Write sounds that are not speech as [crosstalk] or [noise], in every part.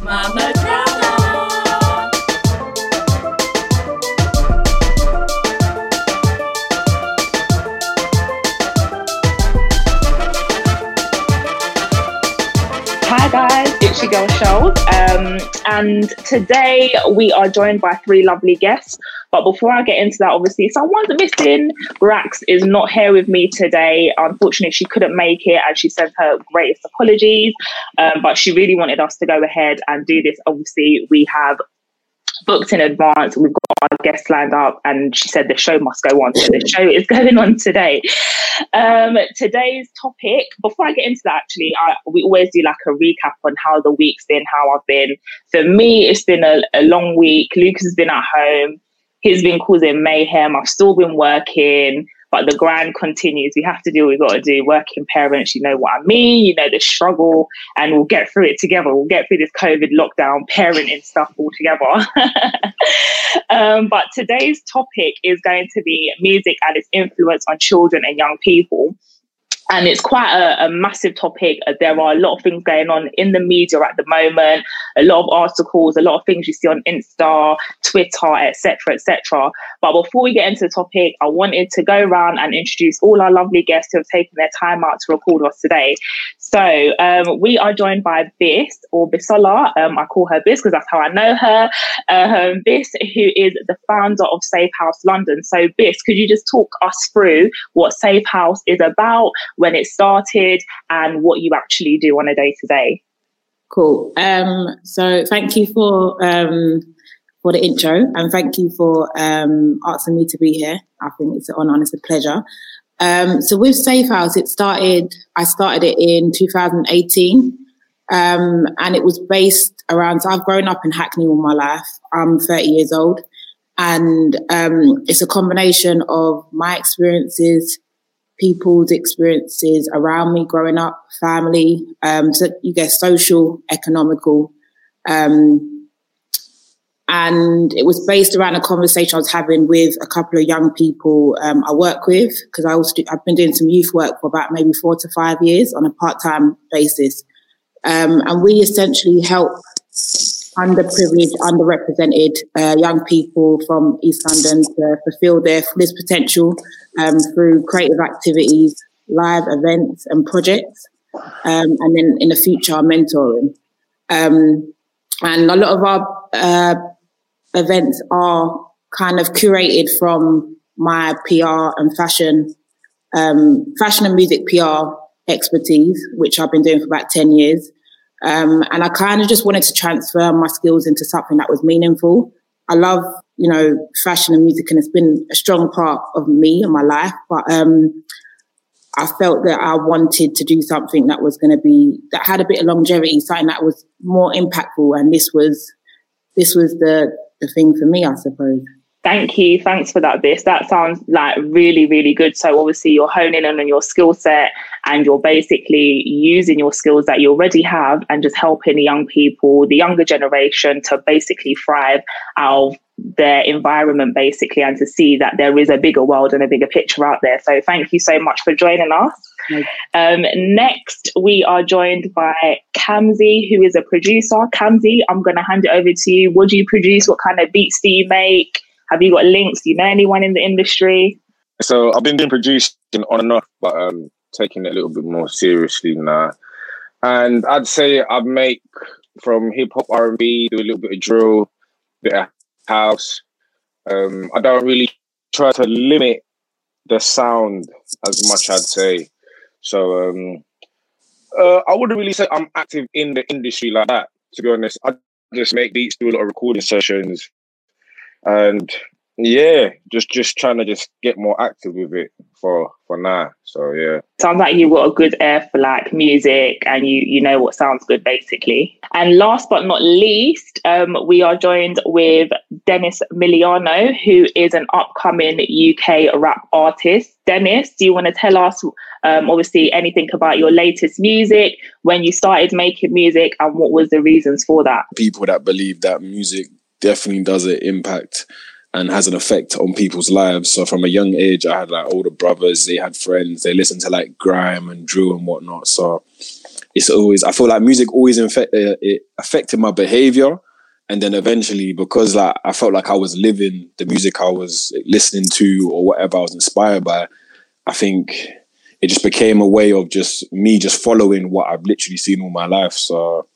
Mama Drama. Hi guys, it's your girl Shell, um, and today we are joined by three lovely guests. But before I get into that, obviously someone's missing. Rax is not here with me today. Unfortunately, she couldn't make it, and she sent her greatest apologies. Um, but she really wanted us to go ahead and do this. Obviously, we have booked in advance. We've got our guests lined up, and she said the show must go on. So the [laughs] show is going on today. Um, today's topic, before I get into that, actually, I, we always do like a recap on how the week's been, how I've been. For me, it's been a, a long week. Lucas has been at home. He's been causing mayhem. I've still been working, but the grind continues. We have to do what we've got to do. Working parents, you know what I mean, you know the struggle, and we'll get through it together. We'll get through this COVID lockdown parenting stuff all together. [laughs] um, but today's topic is going to be music and its influence on children and young people. And it's quite a, a massive topic. Uh, There are a lot of things going on in the media at the moment, a lot of articles, a lot of things you see on Insta, Twitter, etc., etc. But before we get into the topic, I wanted to go around and introduce all our lovely guests who have taken their time out to record us today. So um, we are joined by Bis or Bisola. Um, I call her Bis because that's how I know her. Um, Bis, who is the founder of Safe House London. So Bis, could you just talk us through what Safe House is about, when it started, and what you actually do on a day to day? Cool. Um, so thank you for um, for the intro, and thank you for um, asking me to be here. I think it's an honor and it's a pleasure. Um, so with Safe House, it started. I started it in 2018, um, and it was based around. So I've grown up in Hackney all my life. I'm 30 years old, and um, it's a combination of my experiences, people's experiences around me growing up, family. Um, so you get social, economical. Um, and it was based around a conversation I was having with a couple of young people um, I work with because I also do, I've been doing some youth work for about maybe four to five years on a part-time basis, um, and we essentially help underprivileged, underrepresented uh, young people from East London to fulfil their fullest potential um, through creative activities, live events, and projects, um, and then in the future, mentoring. Um, and a lot of our uh, events are kind of curated from my PR and fashion, um, fashion and music PR expertise, which I've been doing for about 10 years. Um, and I kind of just wanted to transfer my skills into something that was meaningful. I love, you know, fashion and music, and it's been a strong part of me and my life. But um, I felt that I wanted to do something that was going to be that had a bit of longevity, something that was more impactful, and this was this was the the thing for me, I suppose. Thank you. Thanks for that, this That sounds like really, really good. So obviously you're honing in on your skill set and you're basically using your skills that you already have and just helping the young people, the younger generation to basically thrive out of their environment basically and to see that there is a bigger world and a bigger picture out there. So thank you so much for joining us. Um, next, we are joined by Kamzi, who is a producer. Kamzi, I'm going to hand it over to you. What do you produce? What kind of beats do you make? Have you got links? Do you know anyone in the industry? So I've been doing producing on and off, but um, taking it a little bit more seriously now. And I'd say I make from hip hop, R and B, do a little bit of drill, bit of house. Um, I don't really try to limit the sound as much. I'd say. So um, uh, I wouldn't really say I'm active in the industry like that. To be honest, I just make beats, do a lot of recording sessions, and yeah, just just trying to just get more active with it for for now. So yeah. Sounds like you've got a good ear for like music and you you know what sounds good basically. And last but not least, um, we are joined with Dennis Miliano, who is an upcoming UK rap artist. Dennis, do you want to tell us um, obviously anything about your latest music, when you started making music, and what was the reasons for that? People that believe that music definitely does an impact and has an effect on people's lives. So from a young age, I had like older brothers, they had friends, they listened to like grime and drill and whatnot. So it's always I feel like music always infect, uh, it affected my behavior, and then eventually because like I felt like I was living the music I was listening to or whatever I was inspired by, I think it just became a way of just me just following what I've literally seen all my life. So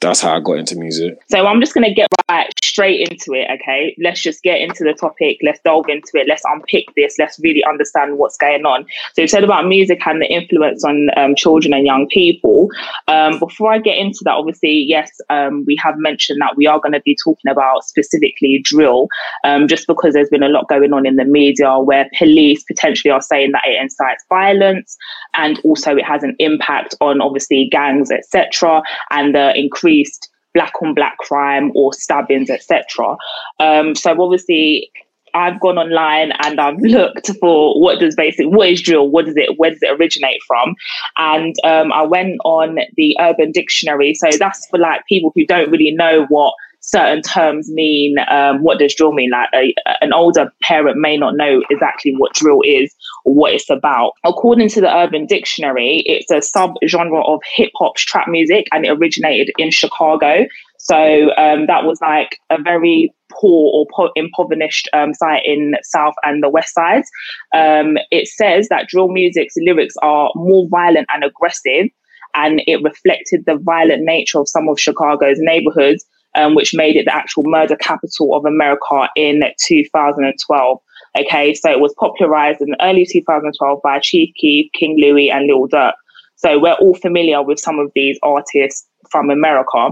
that's how I got into music. So I'm just to get right straight into it, okay? Let's just get into the topic. Let's delve into it. Let's unpick this. Let's really understand what's going on. So you said about music and the influence on um, children and young people. Um, before I get into that, obviously, yes, um, we have mentioned that we are going to be talking about specifically drill, um, just because there's been a lot going on in the media where police potentially are saying that it incites violence and also it has an impact on obviously gangs, etc., and the increased black on black crime or stabbings, etc. Um, so obviously, I've gone online and I've [laughs] looked for what does basically what is drill, what is it, where does it originate from, and um, I went on the Urban Dictionary. So that's for like people who don't really know what certain terms mean. Um, what does drill mean? Like a, an older parent may not know exactly what drill is or what it's about. According to the Urban Dictionary, it's a subgenre of hip hop trap music and it originated in Chicago. So um, that was like a very poor or po- impoverished um, site in South and the West sides. Um, it says that drill music's lyrics are more violent and aggressive, and it reflected the violent nature of some of Chicago's neighborhoods, um, which made it the actual murder capital of America in 2012. Okay, so it was popularized in early 2012 by Chief Keef, King Louie, and Lil Durk. So we're all familiar with some of these artists from America.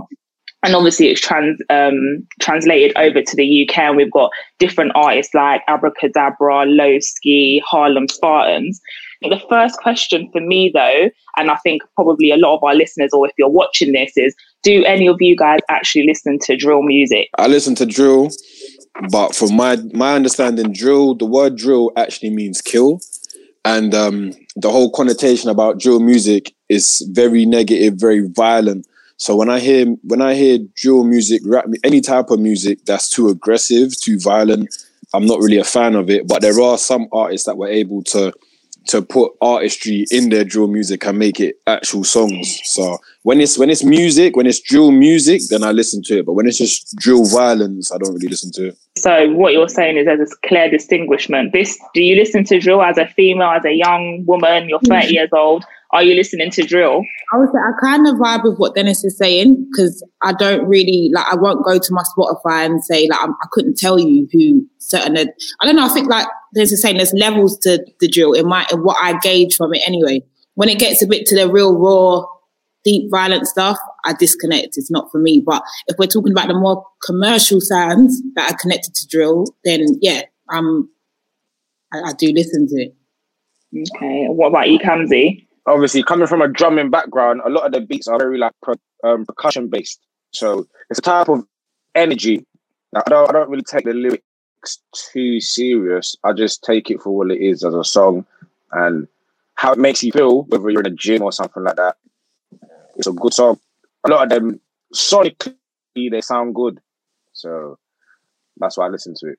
And obviously, it's trans um, translated over to the UK, and we've got different artists like Abra Cadabra, Low Ski, Harlem Spartans. The first question for me, though, and I think probably a lot of our listeners, or if you're watching this, is do any of you guys actually listen to drill music? I listen to drill, but from my my understanding, drill the word drill actually means kill, and um, the whole connotation about drill music is very negative, very violent. So when I hear when I hear drill music, rap, any type of music that's too aggressive, too violent, I'm not really a fan of it. But there are some artists that were able to to put artistry in their drill music and make it actual songs. So when it's when it's music, when it's drill music, then I listen to it. But when it's just drill violence, I don't really listen to it. So what you're saying is there's a clear distinguishment. This do you listen to drill as a female, as a young woman, you're 30 years old? Are you listening to drill? I say I kind of vibe with what Dennis is saying because I don't really like. I won't go to my Spotify and say like I'm, I could not tell you who certain. I don't know. I think like there's a saying there's levels to the drill. It might what I gauge from it anyway. When it gets a bit to the real raw, deep, violent stuff, I disconnect. It's not for me. But if we're talking about the more commercial sounds that are connected to drill, then yeah, um, I, I do listen to it. Okay. What about you, Kamzi? Obviously coming from a drumming background, a lot of the beats are very like pro, um, percussion based. So it's a type of energy. Now, I don't I don't really take the lyrics too serious. I just take it for what it is as a song and how it makes you feel, whether you're in a gym or something like that. It's a good song. A lot of them sonically they sound good. So that's why I listen to it.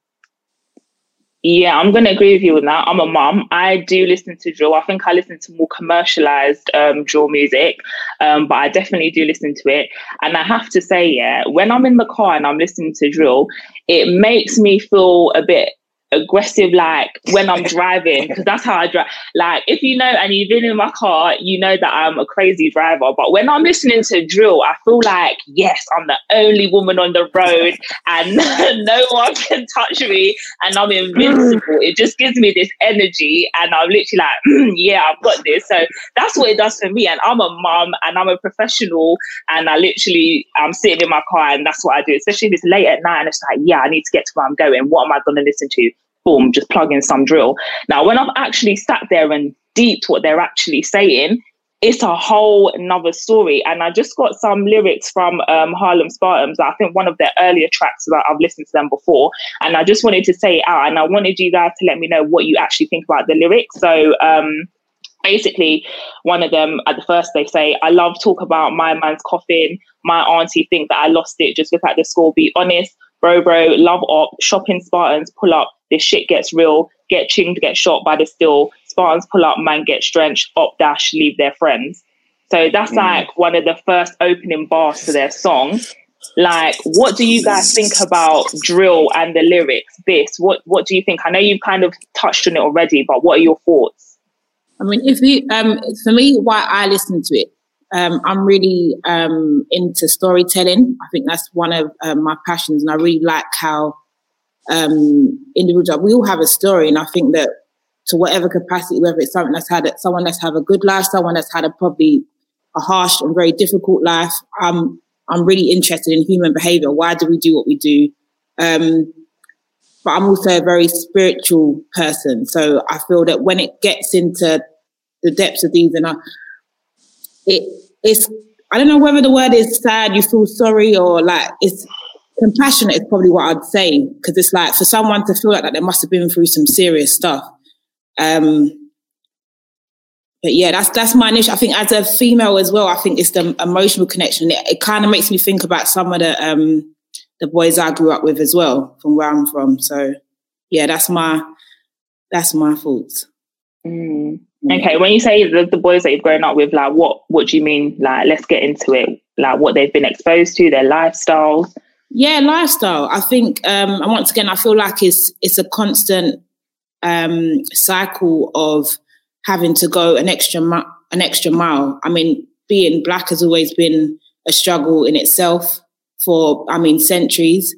Yeah, I'm going to agree with you on that. I'm a mom. I do listen to drill. I think I listen to more commercialized um, drill music, um, but I definitely do listen to it. And I have to say, yeah, when I'm in the car and I'm listening to drill, it makes me feel a bit aggressive like when I'm [laughs] driving because that's how I drive. Like if you know and you've been in my car, you know that I'm a crazy driver. But when I'm listening to drill, I feel like yes, I'm the only woman on the road [laughs] and [laughs] no one can touch me and I'm invincible. It just gives me this energy and I'm literally like, mm, [clears throat] yeah, I've got this. So that's what it does for me. And I'm a mum and I'm a professional and I literally I'm sitting in my car and that's what I do, especially if it's late at night and it's like, yeah, I need to get to where I'm going. What am I gonna listen to? Boom, just plug in some drill. Now, when I've actually sat there and deeped what they're actually saying, it's a whole another story. And I just got some lyrics from um, Harlem Spartans. I think one of their earlier tracks that I've listened to them before. And I just wanted to say it out. And I wanted you guys to let me know what you actually think about the lyrics. So um, basically, one of them at the first they say, I love talk about my man's coffin. My auntie think that I lost it. Just look at the score. Be honest. Bro, bro, love op, shopping Spartans, pull up, this shit gets real, get chinged, get shot by the steel, Spartans pull up, man gets drenched, op dash, leave their friends. So that's Mm. like one of the first opening bars to their song. Like, what do you guys think about drill and the lyrics? This, what what do you think? I know you've kind of touched on it already, but what are your thoughts? I mean, if you, um, for me, why I listen to it, um, I'm really um, into storytelling. I think that's one of um, my passions, and I really like how um, individual we all have a story, and I think that to whatever capacity, whether it's something that's had someone that's had a good life, someone that's had a probably a harsh and very difficult life. I'm I'm really interested in human behavior. Why do we do what we do? Um, but I'm also a very spiritual person. So I feel that when it gets into the depths of these, and I, it it's I don't know whether the word is sad, you feel sorry, or like it's compassionate is probably what I'd say because it's like for someone to feel like that they must have been through some serious stuff. Um, but yeah, that's that's my initial. I think as a female as well, I think it's the emotional connection. It, it kind of makes me think about some of the um, the boys I grew up with as well, from where I'm from. So yeah, that's my that's my thoughts. Mm. Okay, when you say the, the boys that you've grown up with, like what what do you mean? Like, let's get into it. Like what they've been exposed to, their lifestyles. Yeah, lifestyle. I think, um, and once again, I feel like it's it's a constant um, cycle of having to go an extra mi- an extra mile. I mean, being black has always been a struggle in itself for, I mean, centuries.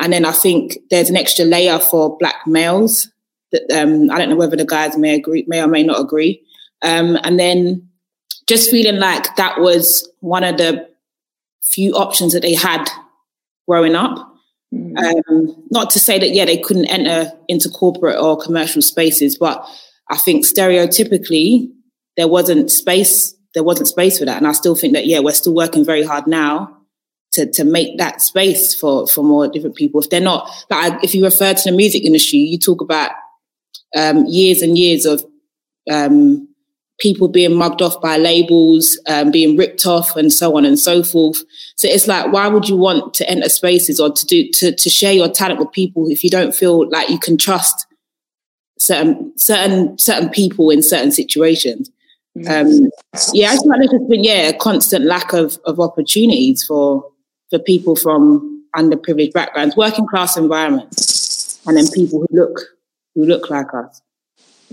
And then I think there's an extra layer for black males that um, I don't know whether the guys may agree, may or may not agree. Um, and then just feeling like that was one of the few options that they had growing up. Um, not to say that yeah they couldn't enter into corporate or commercial spaces, but I think stereotypically there wasn't space. There wasn't space for that, and I still think that yeah we're still working very hard now to to make that space for for more different people. If they're not like if you refer to the music industry, you talk about um, years and years of um, people being mugged off by labels, um, being ripped off, and so on and so forth. So it's like, why would you want to enter spaces or to do to to share your talent with people if you don't feel like you can trust certain certain certain people in certain situations? Um, yeah, I like there's been yeah a constant lack of of opportunities for for people from underprivileged backgrounds, working class environments, and then people who look who look like us.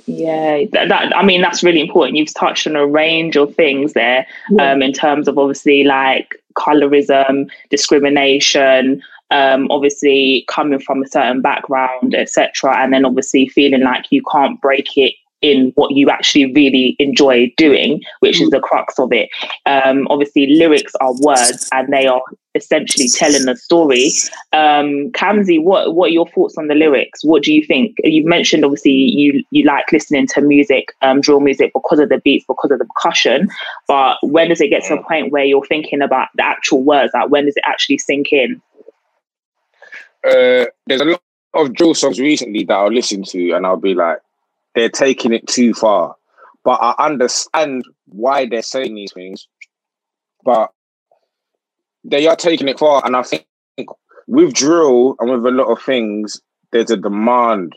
Yeah, that, that I mean that's really important. You've touched on a range of things there, Yeah. um, in terms of obviously like colorism, discrimination, um, obviously coming from a certain background, etc., and then obviously feeling like you can't break it in what you actually really enjoy doing, which is the crux of it. Um, obviously, lyrics are words, and they are essentially telling a story. Um, Kamzi, what what are your thoughts on the lyrics? What do you think? You've mentioned obviously you you like listening to music, um, drill music because of the beats, because of the percussion. But when does it get to a point where you're thinking about the actual words? Like when does it actually sink in? uh, there's a lot of drill songs recently that I'll listen to and I'll be like, they're taking it too far. But I understand why they're saying these things. But they are taking it far. And I think with drill and with a lot of things, there's a demand.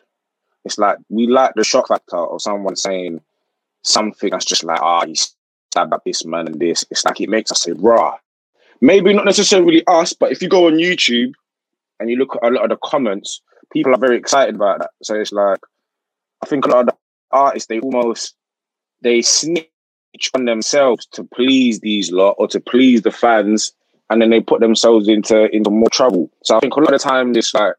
It's like we like the shock factor of someone saying something that's just like, ah, you stabbed at this man and this. It's like it makes us say, rah. Maybe not necessarily us, but if you go on YouTube and you look at a lot of the comments, people are very excited about that. So it's like, I think a lot of the artists, they almost, they snitch on themselves to please these lot or to please the fans, and then they put themselves into into more trouble. So I think a lot of time it's like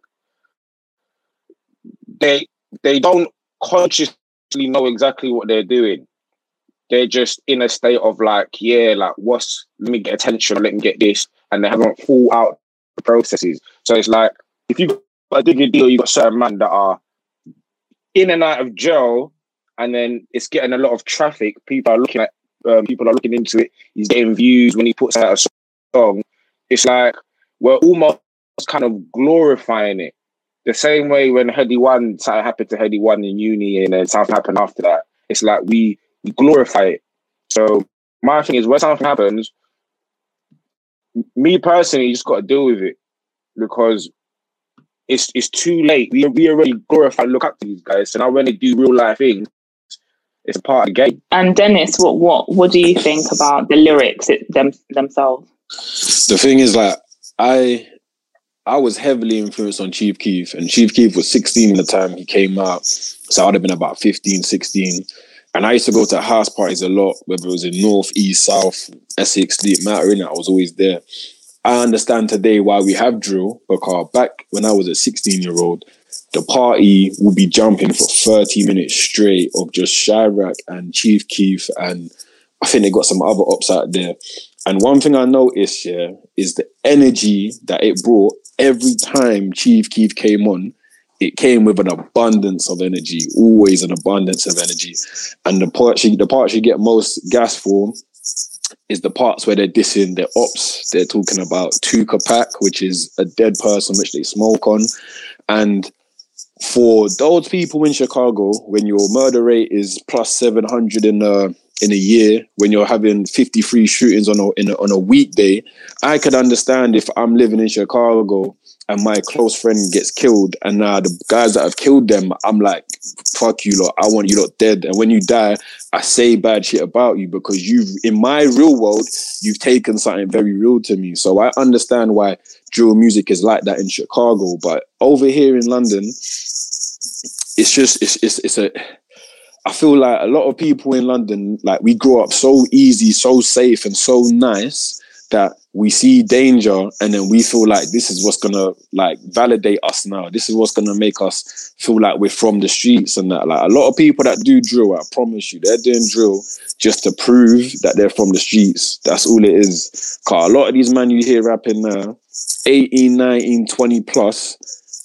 they they don't consciously know exactly what they're doing. They're just in a state of like, yeah, like what's let me get attention, let me get this, and they haven't full out the processes. So it's like if you got a bigger deal, you got certain men that are in and out of jail, and then it's getting a lot of traffic. People are looking at, um, people are looking into it. He's getting views when he puts out a song. It's like we're almost kind of glorifying it. The same way when Headie One something happened to Headie One in uni, and then something happened after that. It's like we, glorify it. So my thing is, when something happens, me personally, you just got to deal with it because it's it's too late. We we already glorify, look up to these guys. So now when they do real life things, it's part of the game. And Dennis, what what what do you think about the lyrics it, them themselves? The thing is, like, I I was heavily influenced on Chief Keef, and Chief Keef was 16 at the time he came out. So I'd have been about 15, 16. And I used to go to house parties a lot, whether it was in North, East, South, Essex, didn't matter, innit? I was always there. I understand today why we have drill, because back when I was a 16 year old, the party would be jumping for 30 minutes straight of just Chiraq and Chief Keef, and I think they got some other ops out there. And one thing I noticed, yeah, is the energy that it brought every time Chief Keef came on. It came with an abundance of energy, always an abundance of energy. And the part she, the part she get most gas for is the parts where they're dissing their ops. They're talking about Tooka Pack, which is a dead person which they smoke on. And for those people in Chicago, when your murder rate is plus 700 in a in a year, when you're having 53 shootings on a, in a on a weekday, I could understand if I'm living in Chicago and my close friend gets killed, and now the guys that have killed them, I'm like, fuck you lot, I want you lot dead. And when you die, I say bad shit about you because you've in my real world, you've taken something very real to me. So I understand why drill music is like that in Chicago, but over here in London, it's just it's it's it's a I feel like a lot of people in London, like we grow up so easy, so safe, and so nice that we see danger and then we feel like this is what's gonna like validate us now. This is what's gonna make us feel like we're from the streets and that. Like a lot of people that do drill, I promise you, they're doing drill just to prove that they're from the streets. That's all it is. Cause a lot of these men you hear rapping now, 18, 19, 20 plus,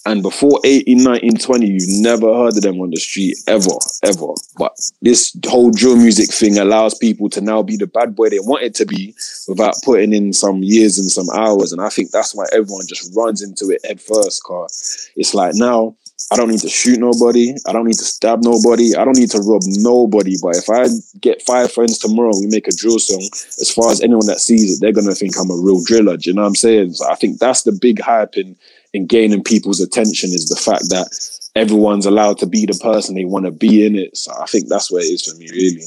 and before 18, 19, 20, you never heard of them on the street ever, ever. But this whole drill music thing allows people to now be the bad boy they wanted to be without putting in some years and some hours. And I think that's why everyone just runs into it head first. Cause it's like now I don't need to shoot nobody. I don't need to stab nobody. I don't need to rob nobody. But if I get five friends tomorrow, we make a drill song. As far as anyone that sees it, they're gonna think I'm a real driller. Do you know what I'm saying? So I think that's the big hype in in gaining people's attention is the fact that everyone's allowed to be the person they want to be in it. So I think that's where it is for me, really.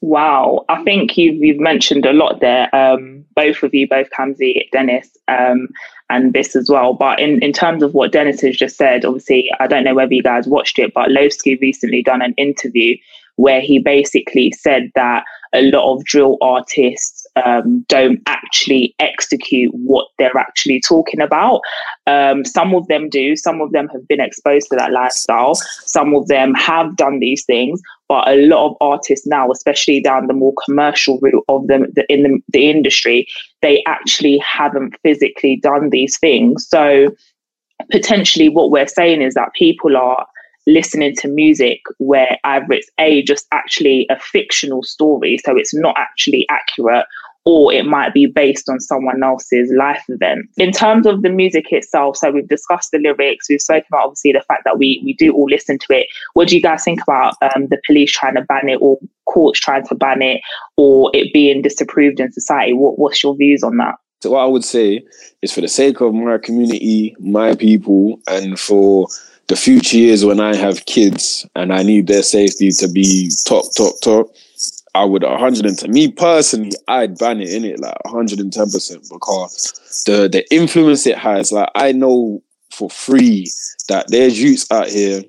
Wow, I think you've you've mentioned a lot there. Um, both of you, both Kamzi, Dennis, um, and this as well. But in, in terms of what Dennis has just said, obviously, I don't know whether you guys watched it, but Loski recently done an interview where he basically said that a lot of drill artists um, don't actually execute what they're actually talking about. Um, some of them do, some of them have been exposed to that lifestyle, some of them have done these things, but a lot of artists now, especially down the more commercial route of them the, in the, the industry, they actually haven't physically done these things. So potentially what we're saying is that people are listening to music where either it's a just actually a fictional story so it's not actually accurate or it might be based on someone else's life event. In terms of the music itself, so we've discussed the lyrics, we've spoken about obviously the fact that we we do all listen to it. What do you guys think about um, the police trying to ban it or courts trying to ban it or it being disapproved in society? What, what's your views on that? So what I would say is for the sake of my community, my people, and for the future years when I have kids and I need their safety to be top, top, top, I would 110. Me personally, I'd ban it in it like 110 percent because the the influence it has. Like I know for free that there's youths out here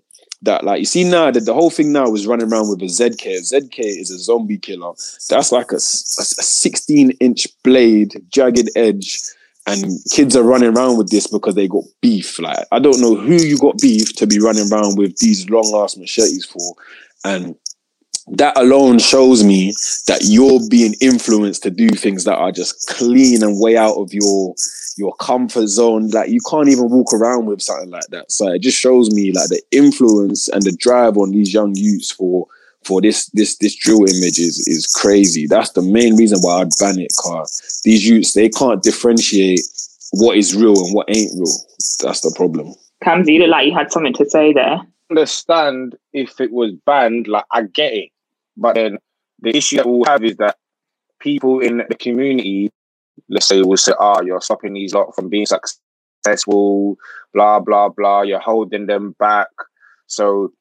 that like you see now that the whole thing now is running around with a ZK. ZK is a zombie killer. That's like a, a 16 inch blade, jagged edge and kids are running around with this because they got beef. Like I don't know who you got beef to be running around with these long ass machetes for, and that alone shows me that you're being influenced to do things that are just clean and way out of your your comfort zone. Like you can't even walk around with something like that. So it just shows me like the influence and the drive on these young youths for for this this this drill image is is crazy. That's the main reason why I'd ban it. Car these youths they can't differentiate what is real and what ain't real. That's the problem. Kamzi, you look like you had something to say there. Understand if it was banned, like I get it, but then the issue that we'll have is that people in the community, let's say, will say, "Ah, oh, you're stopping these lot from being successful," blah blah blah. You're holding them back. So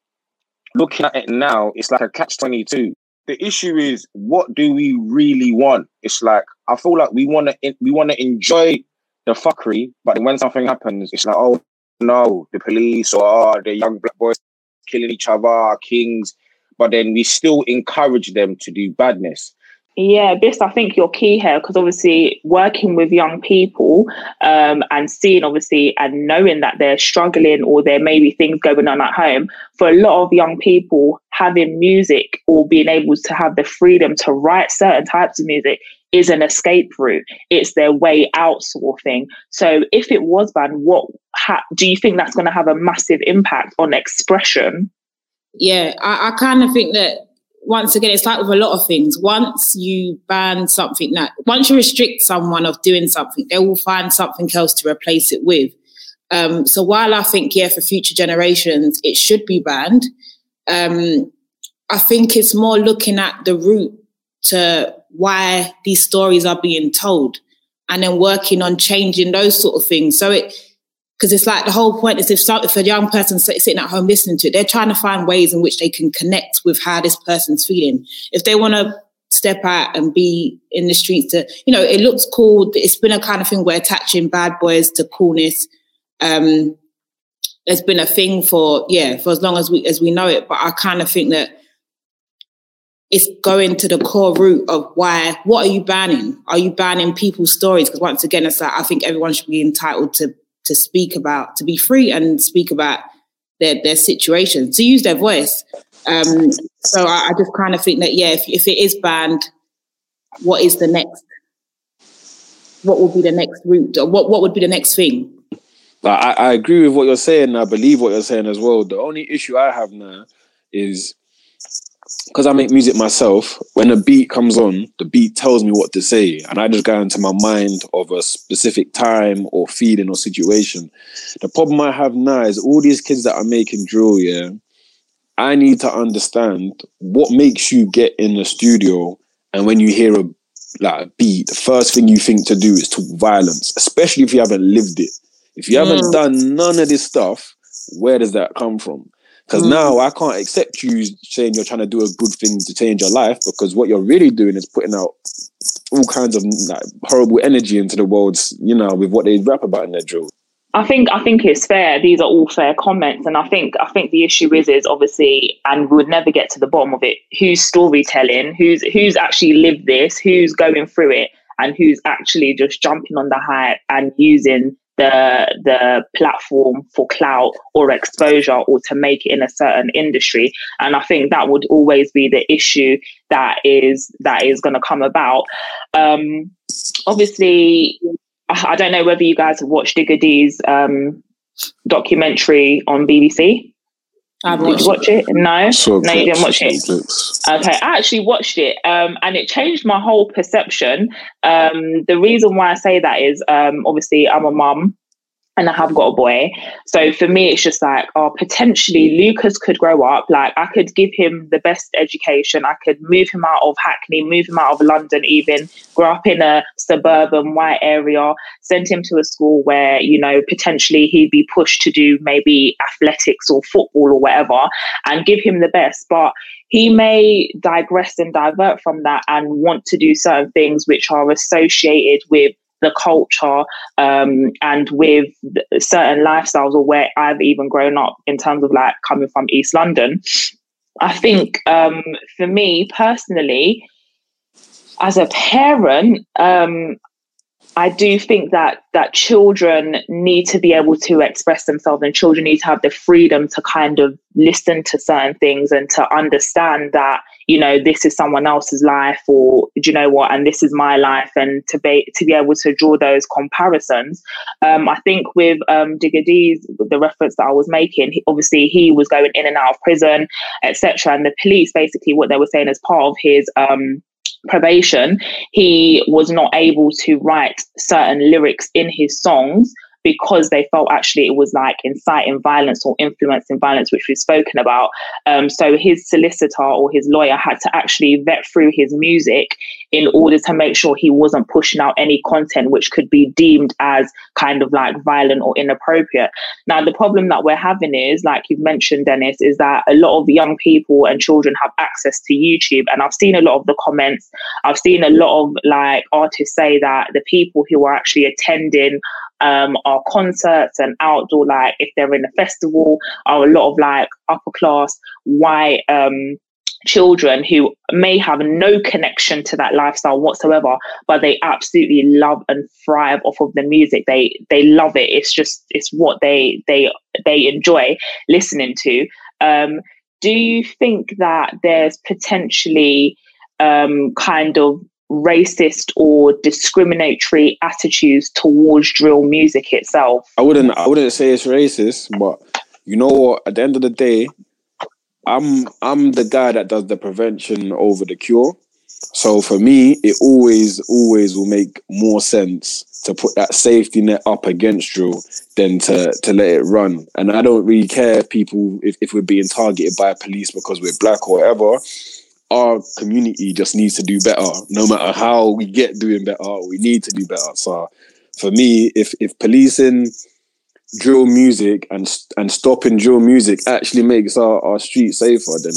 looking at it now, it's like a catch twenty two. The issue is, what do we really want? It's like I feel like we want to we want to enjoy the fuckery, but when something happens, it's like, oh no, the police or oh, the young black boys killing each other, kings. But then we still encourage them to do badness. Yeah, Bis, I think you're key here because obviously working with young people um, and seeing obviously and knowing that they're struggling or there may be things going on at home, for a lot of young people, having music or being able to have the freedom to write certain types of music is an escape route. It's their way out, sort of thing. So if it was banned, what ha- do you think that's going to have a massive impact on expression? Yeah, I, I kind of think that once again, it's like with a lot of things. Once you ban something that, once you restrict someone of doing something, they will find something else to replace it with. Um, so while I think, yeah, for future generations, it should be banned, um, I think it's more looking at the root to why these stories are being told and then working on changing those sort of things. So it, because it's like the whole point is if, if a young person sitting at home listening to it, they're trying to find ways in which they can connect with how this person's feeling. If they want to step out and be in the streets, to you know, it looks cool. It's been a kind of thing where attaching bad boys to coolness. Um, there's been a thing for yeah for as long as we as we know it, but I kind of think that it's going to the core root of why what are you banning are you banning people's stories because once again it's like i think everyone should be entitled to to speak about, to be free and speak about their, their situation, to use their voice. Um, so I, I just kind of think that, yeah, if, if it is banned, what is the next, what would be the next route or what, what would be the next thing? I, I agree with what you're saying. I believe what you're saying as well. The only issue I have now is because I make music myself, when a beat comes on, the beat tells me what to say, and I just go into my mind of a specific time or feeling or situation. The problem I have now is all these kids that are making drill, yeah. I need to understand what makes you get in the studio, and when you hear a like a beat, the first thing you think to do is talk violence, especially if you haven't lived it. If you haven't mm. done none of this stuff, where does that come from? Because mm. now I can't accept you saying you're trying to do a good thing to change your life because what you're really doing is putting out all kinds of like, horrible energy into the world, you know, with what they rap about in their drill. I think I think it's fair. These are all fair comments, and I think I think the issue is is obviously, and we would never get to the bottom of it. Who's storytelling? Who's who's actually lived this? Who's going through it? And who's actually just jumping on the hype and using the the platform for clout or exposure or to make it in a certain industry. And i think that would always be the issue that is that is going to come about. Um obviously i don't know whether you guys have watched digga d's um documentary on bbc I Did you watch it? No, no, you didn't watch it. Okay, I actually watched it, um, and it changed my whole perception. Um, the reason why I say that is, um, obviously, I'm a mum, and I have got a boy. So for me, it's just like, oh, potentially Lucas could grow up. Like I could give him the best education. I could move him out of Hackney, move him out of London, even grow up in a suburban white area, send him to a school where, you know, potentially he'd be pushed to do maybe athletics or football or whatever and give him the best. But he may digress and divert from that and want to do certain things which are associated with the culture um, and with certain lifestyles or where I've even grown up in terms of like coming from East London. I think um, for me personally, as a parent, um, I do think that that children need to be able to express themselves and children need to have the freedom to kind of listen to certain things and to understand that you know this is someone else's life or do you know what and this is my life and to be to be able to draw those comparisons um, i think with um digga d's the reference that i was making he, obviously he was going in and out of prison etc and the police basically what they were saying as part of his um probation he was not able to write certain lyrics in his songs because they felt actually it was like inciting violence or influencing violence, which we've spoken about. Um, so his solicitor or his lawyer had to actually vet through his music in order to make sure he wasn't pushing out any content which could be deemed as kind of like violent or inappropriate. Now, the problem that we're having is, like you've mentioned, Dennis, is that a lot of young people and children have access to YouTube. And I've seen a lot of the comments, I've seen a lot of like artists say that the people who are actually attending um, our concerts and outdoor, like if they're in a festival, are a lot of like upper class white um, children who may have no connection to that lifestyle whatsoever, but they absolutely love and thrive off of the music. They they love it. It's just it's what they they they enjoy listening to. Um, do you think that there's potentially um, kind of racist or discriminatory attitudes towards drill music itself? I wouldn't I wouldn't say it's racist, but you know what? At the end of the day, I'm I'm the guy that does the prevention over the cure. So for me, it always always will make more sense to put that safety net up against drill than to to let it run. And I don't really care if people if, if we're being targeted by police because we're black or whatever. Our community just needs to do better. No matter how we get doing better, we need to do better. So for me, if if policing drill music and and stopping drill music actually makes our, our street safer, then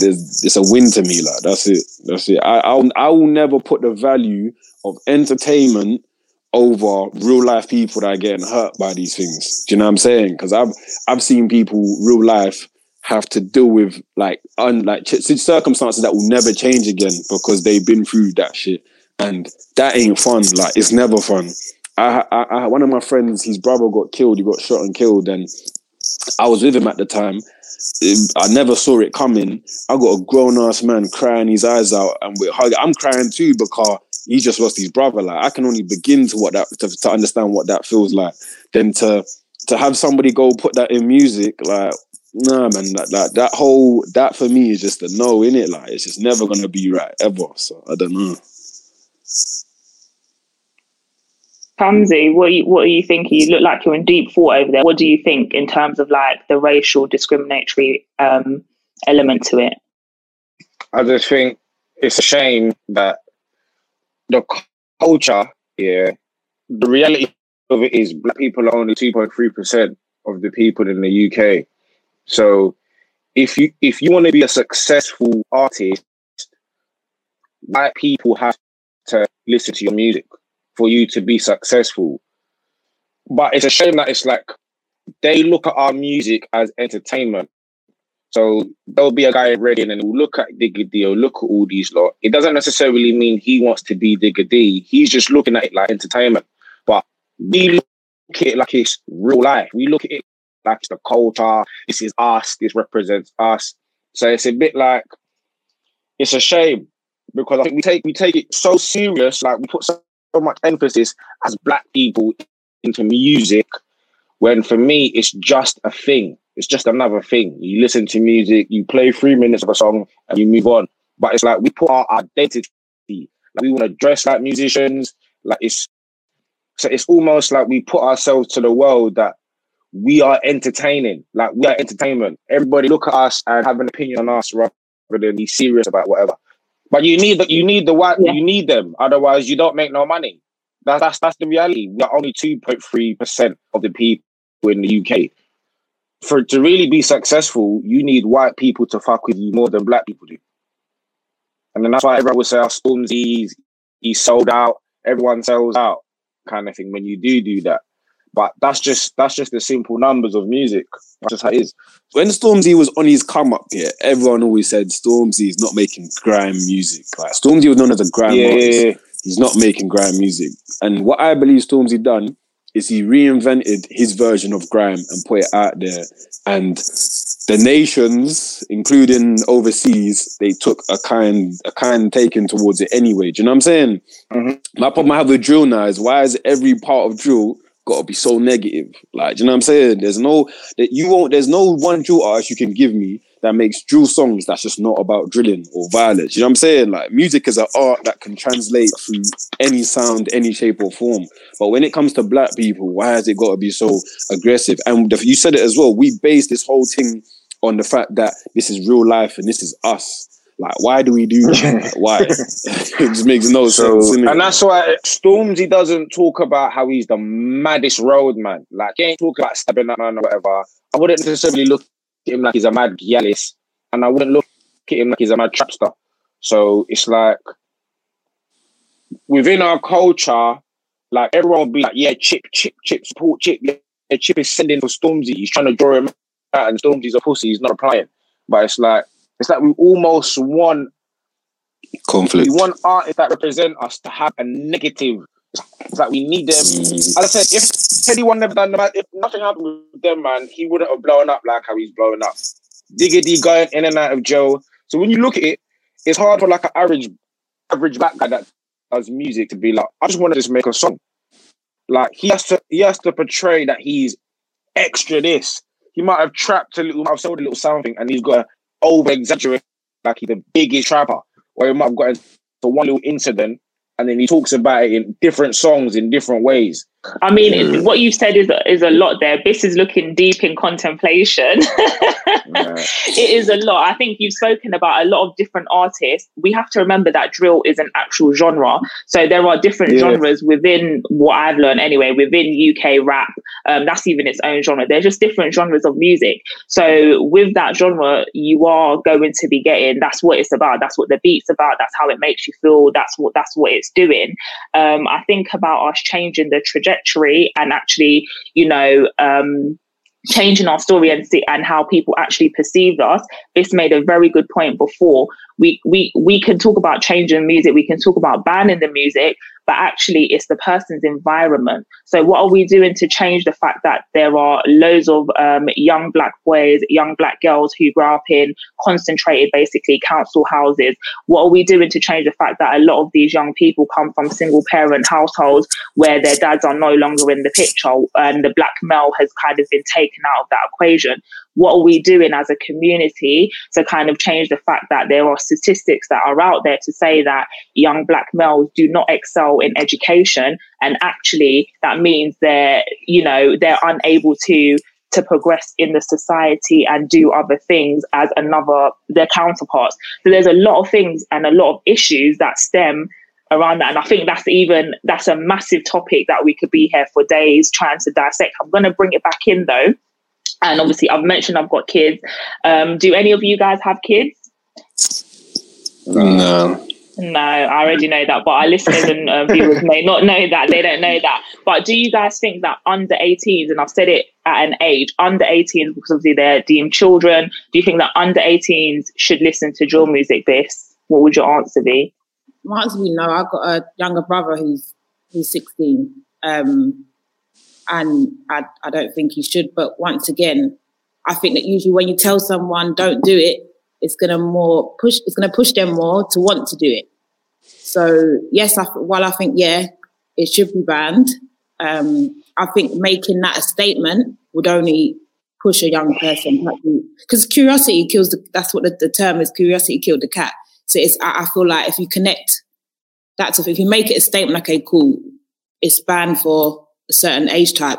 there's it's a win to me. Like that's it. That's it. I I'll, I will never put the value of entertainment over real life people that are getting hurt by these things. Do you know what I'm saying? Because I've I've seen people real life have to deal with like un like ch- circumstances that will never change again because they've been through that shit, and that ain't fun. Like it's never fun. I, I, I, one of my friends, his brother got killed. He got shot and killed, and I was with him at the time. Um, I never saw it coming. I got a grown ass man crying his eyes out, and we're hugging. I'm crying too because he just lost his brother. Like I can only begin to what that to, to understand what that feels like. Then to to have somebody go put that in music, like nah, man, that that, that whole that for me is just a no in it. Like it's just never gonna be right ever. So I don't know. Kamzi, what are you, what are you thinking? You look like you're in deep thought over there. What do you think in terms of like the racial discriminatory um, element to it? I just think it's a shame that the culture, yeah, the reality of it is black people are only 2.3% of the people in the UK. So if you if you want to be a successful artist, white people have to listen to your music for you to be successful. But it's a shame that it's like they look at our music as entertainment. So there'll be a guy ready and then he'll look at Digga D or look at all these lot. It doesn't necessarily mean he wants to be Digga D. He's just looking at it like entertainment. But we look at it like it's real life. We look at it it's the culture. This is us. This represents us. So it's a bit like it's a shame because I think we take we take it so serious. Like we put so so much emphasis as black people into music when for me it's just a thing. It's just another thing. You listen to music, you play three minutes of a song, and you move on. But it's like we put our identity. Like we want to dress like musicians. Like it's so it's almost like we put ourselves to the world that we are entertaining. Like we are entertainment. Everybody look at us and have an opinion on us rather than be serious about whatever. But you need that. You need the white. Yeah. You need them. Otherwise, you don't make no money. That's that's that's the reality. We are only two point three percent of the people in the UK. For to really be successful, you need white people to fuck with you more than black people do. And then that's why everyone would say, "Oh, Stormzy, he's, he's sold out. Everyone sells out," kind of thing. When you do do that, but that's just that's just the simple numbers of music. That's just how it is. when Stormzy was on his come up here, everyone always said Stormzy is not making grime music. Like Stormzy was known as a grime Yeah, artist. yeah, yeah. He's not making grime music. And what I believe Stormzy done is he reinvented his version of grime and put it out there. And the nations, including overseas, they took a kind a kind taken towards it anyway. Do you know what I'm saying? Mhm. My problem I have with drill now is why is every part of drill got to be so negative? Like, you know what I'm saying? There's no that you won't. There's no one drill artist you can give me that makes drill songs that's just not about drilling or violence. You know what I'm saying? Like music is an art that can translate through any sound, any shape or form. But when it comes to black people, why has it got to be so aggressive? And you said it as well. We base this whole thing on the fact that this is real life and this is us. Like, why do we do [laughs] that? Why? [laughs] [laughs] it just makes no So, sense. innit? and that's why Stormzy doesn't talk about how he's the maddest road man. Like he ain't talking about stabbing that man or whatever. I wouldn't necessarily look at him like he's a mad Gialis, and I wouldn't look at him like he's a mad trapster. So it's like within our culture, like everyone would be like, yeah, chip, chip, chip, support chip. Yeah, chip is sending for Stormzy. He's trying to draw him out, and Stormzy's a pussy. He's not applying. But it's like it's like we almost want Conflict. we want artists that represent us to have a negative. It's like we need them. As I said, if Headie One never done that, if nothing happened with them, man, he wouldn't have blown up like how he's blowing up. Digga D going in and out of jail. So when you look at it, it's hard for like an average average black guy that does music to be like, I just want to just make a song. Like he has to he has to portray that he's extra this. He might have trapped a little, have sold a little something, and he's got to over exaggerate like he's the biggest trapper. Or he might have got into one little incident and then he talks about it in different songs in different ways. I mean, it- what you've said is is a lot there. This is looking deep in contemplation. [laughs] Yeah. it is a lot. I think you've spoken about a lot of different artists. We have to remember that drill is an actual genre. So there are different Yeah. genres within what I've learned anyway, within UK rap. Um, that's even its own genre. They're just different genres of music. So with that genre, you are going to be getting that's what it's about. That's what the beat's about. That's how it makes you feel. That's what that's what it's doing. Um, I think about us changing the trajectory and actually, you know, um, changing our story and see and how people actually perceive us. Bis made a very good point before. We we we can talk about changing music, we can talk about banning the music, but actually it's the person's environment. So what are we doing to change the fact that there are loads of um, young black boys, young black girls who grow up in concentrated basically council houses? What are we doing to change the fact that a lot of these young people come from single parent households where their dads are no longer in the picture and the black male has kind of been taken out of that equation. What are we doing as a community to kind of change the fact that there are statistics that are out there to say that young black males do not excel in education and actually that means they're, you know, they're unable to to progress in the society and do other things as another their counterparts. So there's a lot of things and a lot of issues that stem around that. And I think that's even that's a massive topic that we could be here for days trying to dissect. I'm gonna bring it back in though. And obviously I've mentioned I've got kids. Um, do any of you guys have kids? No. No, I already know that, but our listeners and uh, viewers may not know that. They don't know that. But do you guys think that under 18s, and I've said it at an age, under 18s, because obviously they're deemed children, do you think that under 18s should listen to drill music this? What would your answer be? My answer would be no. I've got a younger brother who's who's 16. Um, and I, I don't think you should. But once again, I think that usually when you tell someone don't do it, it's gonna more push. It's gonna push them more to want to do it. So yes, I, while I think yeah, it should be banned. Um, I think making that a statement would only push a young person because curiosity kills the. That's what the, the term is. Curiosity killed the cat. So it's. I, I feel like if you connect that to, if you make it a statement, okay, cool, it's banned for a certain age type.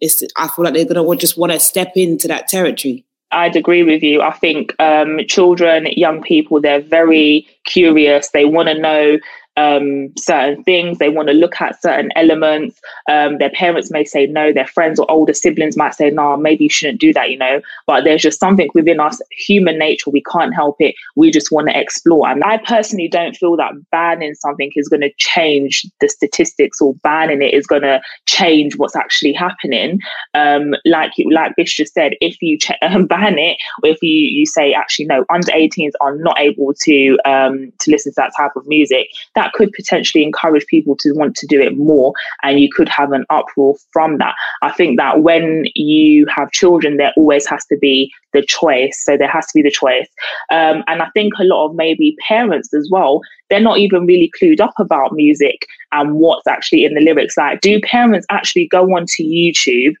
It's. I feel like they're gonna just want to step into that territory. I'd agree with you. I think um, children, young people, they're very curious. They want to know um, certain things. They want to look at certain elements. Um, their parents may say no. Their friends or older siblings might say, no, maybe you shouldn't do that, you know. But there's just something within us, human nature. We can't help it. We just want to explore. And I personally don't feel that banning something is going to change the statistics or banning it is going to change what's actually happening. Um, like like Bis just said, if you ch- [laughs] ban it, if you, you say actually no, under 18s are not able to um, to listen to that type of music, that could potentially encourage people to want to do it more, and you could have an uproar from that. I think that when you have children, there always has to be the choice. So there has to be the choice, um, and I think a lot of maybe parents as well. They're not even really clued up about music and what's actually in the lyrics. Like, do parents actually go onto YouTube?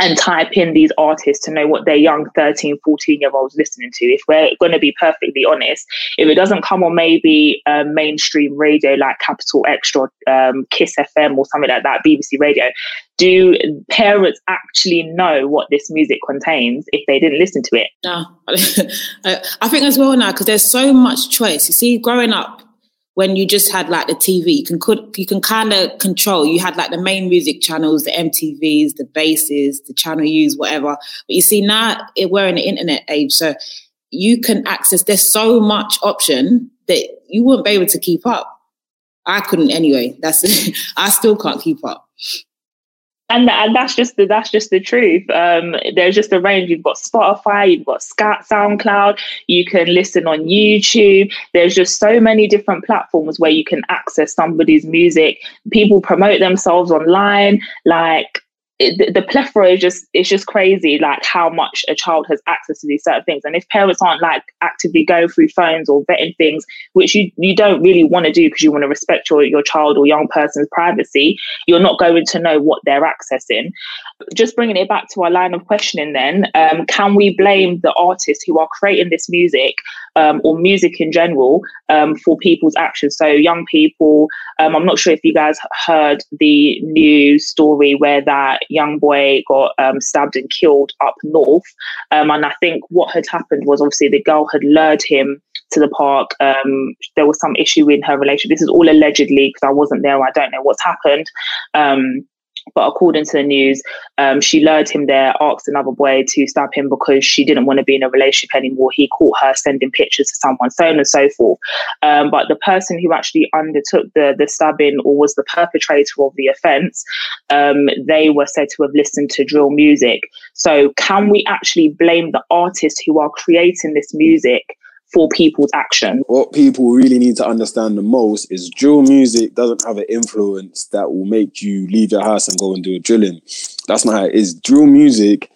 And type in these artists to know what their young 13 14 year olds listening to. If we're going to be perfectly honest if it doesn't come on maybe uh, mainstream radio like capital extra um, kiss fm or something like that bbc radio do parents actually know what this music contains if they didn't listen to it? No, [laughs] I think as well now because there's so much choice. You see, growing up, when you just had like the TV, you can could you can kind of control. You had like the main music channels, the MTVs, the bases, the Channel U's, whatever. But you see now it, we're in the internet age, so you can access. There's so much option that you wouldn't be able to keep up. I couldn't anyway. That's [laughs] I still can't keep up. And and that's just the that's just the truth. Um, there's just a range. You've got Spotify, you've got SoundCloud. You can listen on YouTube. There's just so many different platforms where you can access somebody's music. People promote themselves online. Like it, the, plethora is just it's just crazy. Like how much a child has access to these certain things. And if parents aren't like actively going through phones or vetting things, which you you don't really want to do because you want to respect your your child or young person's privacy, you're not going to know what they're accessing. Just bringing it back to our line of questioning, then, um, can we blame the artists who are creating this music um, or music in general um, for people's actions? So, young people, um, I'm not sure if you guys heard the news story where that young boy got um, stabbed and killed up north. Um, and I think what had happened was obviously the girl had lured him to the park. Um, there was some issue in her relationship. This is all allegedly because I wasn't there. I don't know what's happened. Um, but according to the news, um, she lured him there, asked another boy to stab him because she didn't want to be in a relationship anymore. He caught her sending pictures to someone, so on and so forth. Um, but the person who actually undertook the, the stabbing or was the perpetrator of the offence, um, they were said to have listened to drill music. So, can we actually blame the artists who are creating this music for people's action? what people really need to understand the most is drill music doesn't have an influence that will make you leave your house and go and do a drilling. That's not how it is. Drill music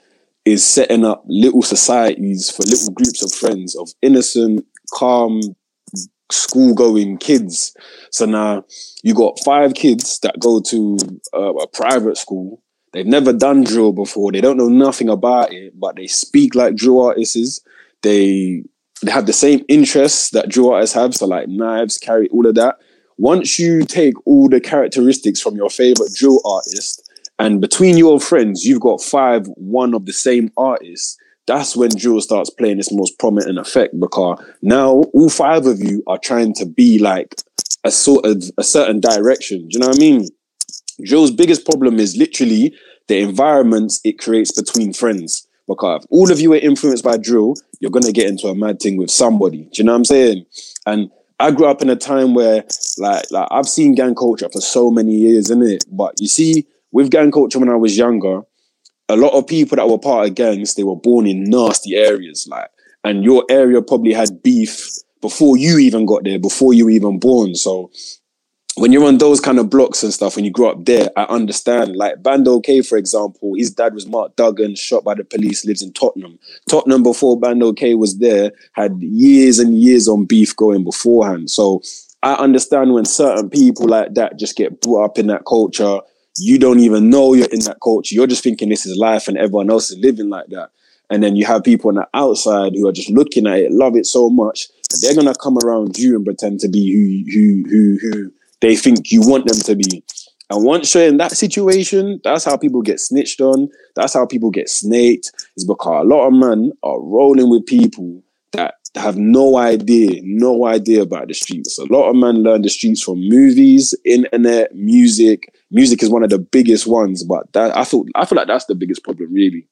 is setting up little societies for little groups of friends of innocent, calm, school going kids. So now you got five kids that go to uh, a private school. They've never done drill before. They don't know nothing about it, but they speak like drill artists. They they have the same interests that drill artists have. So like knives, carry all of that. Once you take all the characteristics from your favorite drill artist, and between your friends, you've got five, one of the same artists, That's when drill starts playing its most prominent effect because now all five of you are trying to be like a sort of a certain direction. Do you know what I mean? Drill's biggest problem is literally the environments it creates between friends. Because if all of you are influenced by drill, you're gonna get into a mad thing with somebody. Do you know what I'm saying? And I grew up in a time where like like I've seen gang culture for so many years, innit? But you see, with gang culture when I was younger, a lot of people that were part of gangs, they were born in nasty areas, like, and your area probably had beef before you even got there, before you were even born. So when you're on those kind of blocks and stuff, when you grow up there, I understand. Like Bandokay, for example, his dad was Mark Duggan, shot by the police, lives in Tottenham. Tottenham, before Bandokay was there, had years and years on beef going beforehand. So I understand when certain people like that just get brought up in that culture. You don't even know you're in that culture. You're just thinking this is life and everyone else is living like that. And then you have people on the outside who are just looking at it, love it so much, they're gonna come around you and pretend to be who who who who they think you want them to be. And once you're in that situation, that's how people get snitched on. That's how people get snaked. Is because a lot of men are rolling with people that have no idea, no idea about the streets. A lot of men learn the streets from movies, internet, music. Music is one of the biggest ones, but that I feel I feel like that's the biggest problem, really.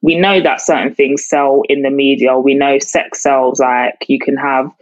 we know that certain things sell in the media. We know sex sells. Like you can have,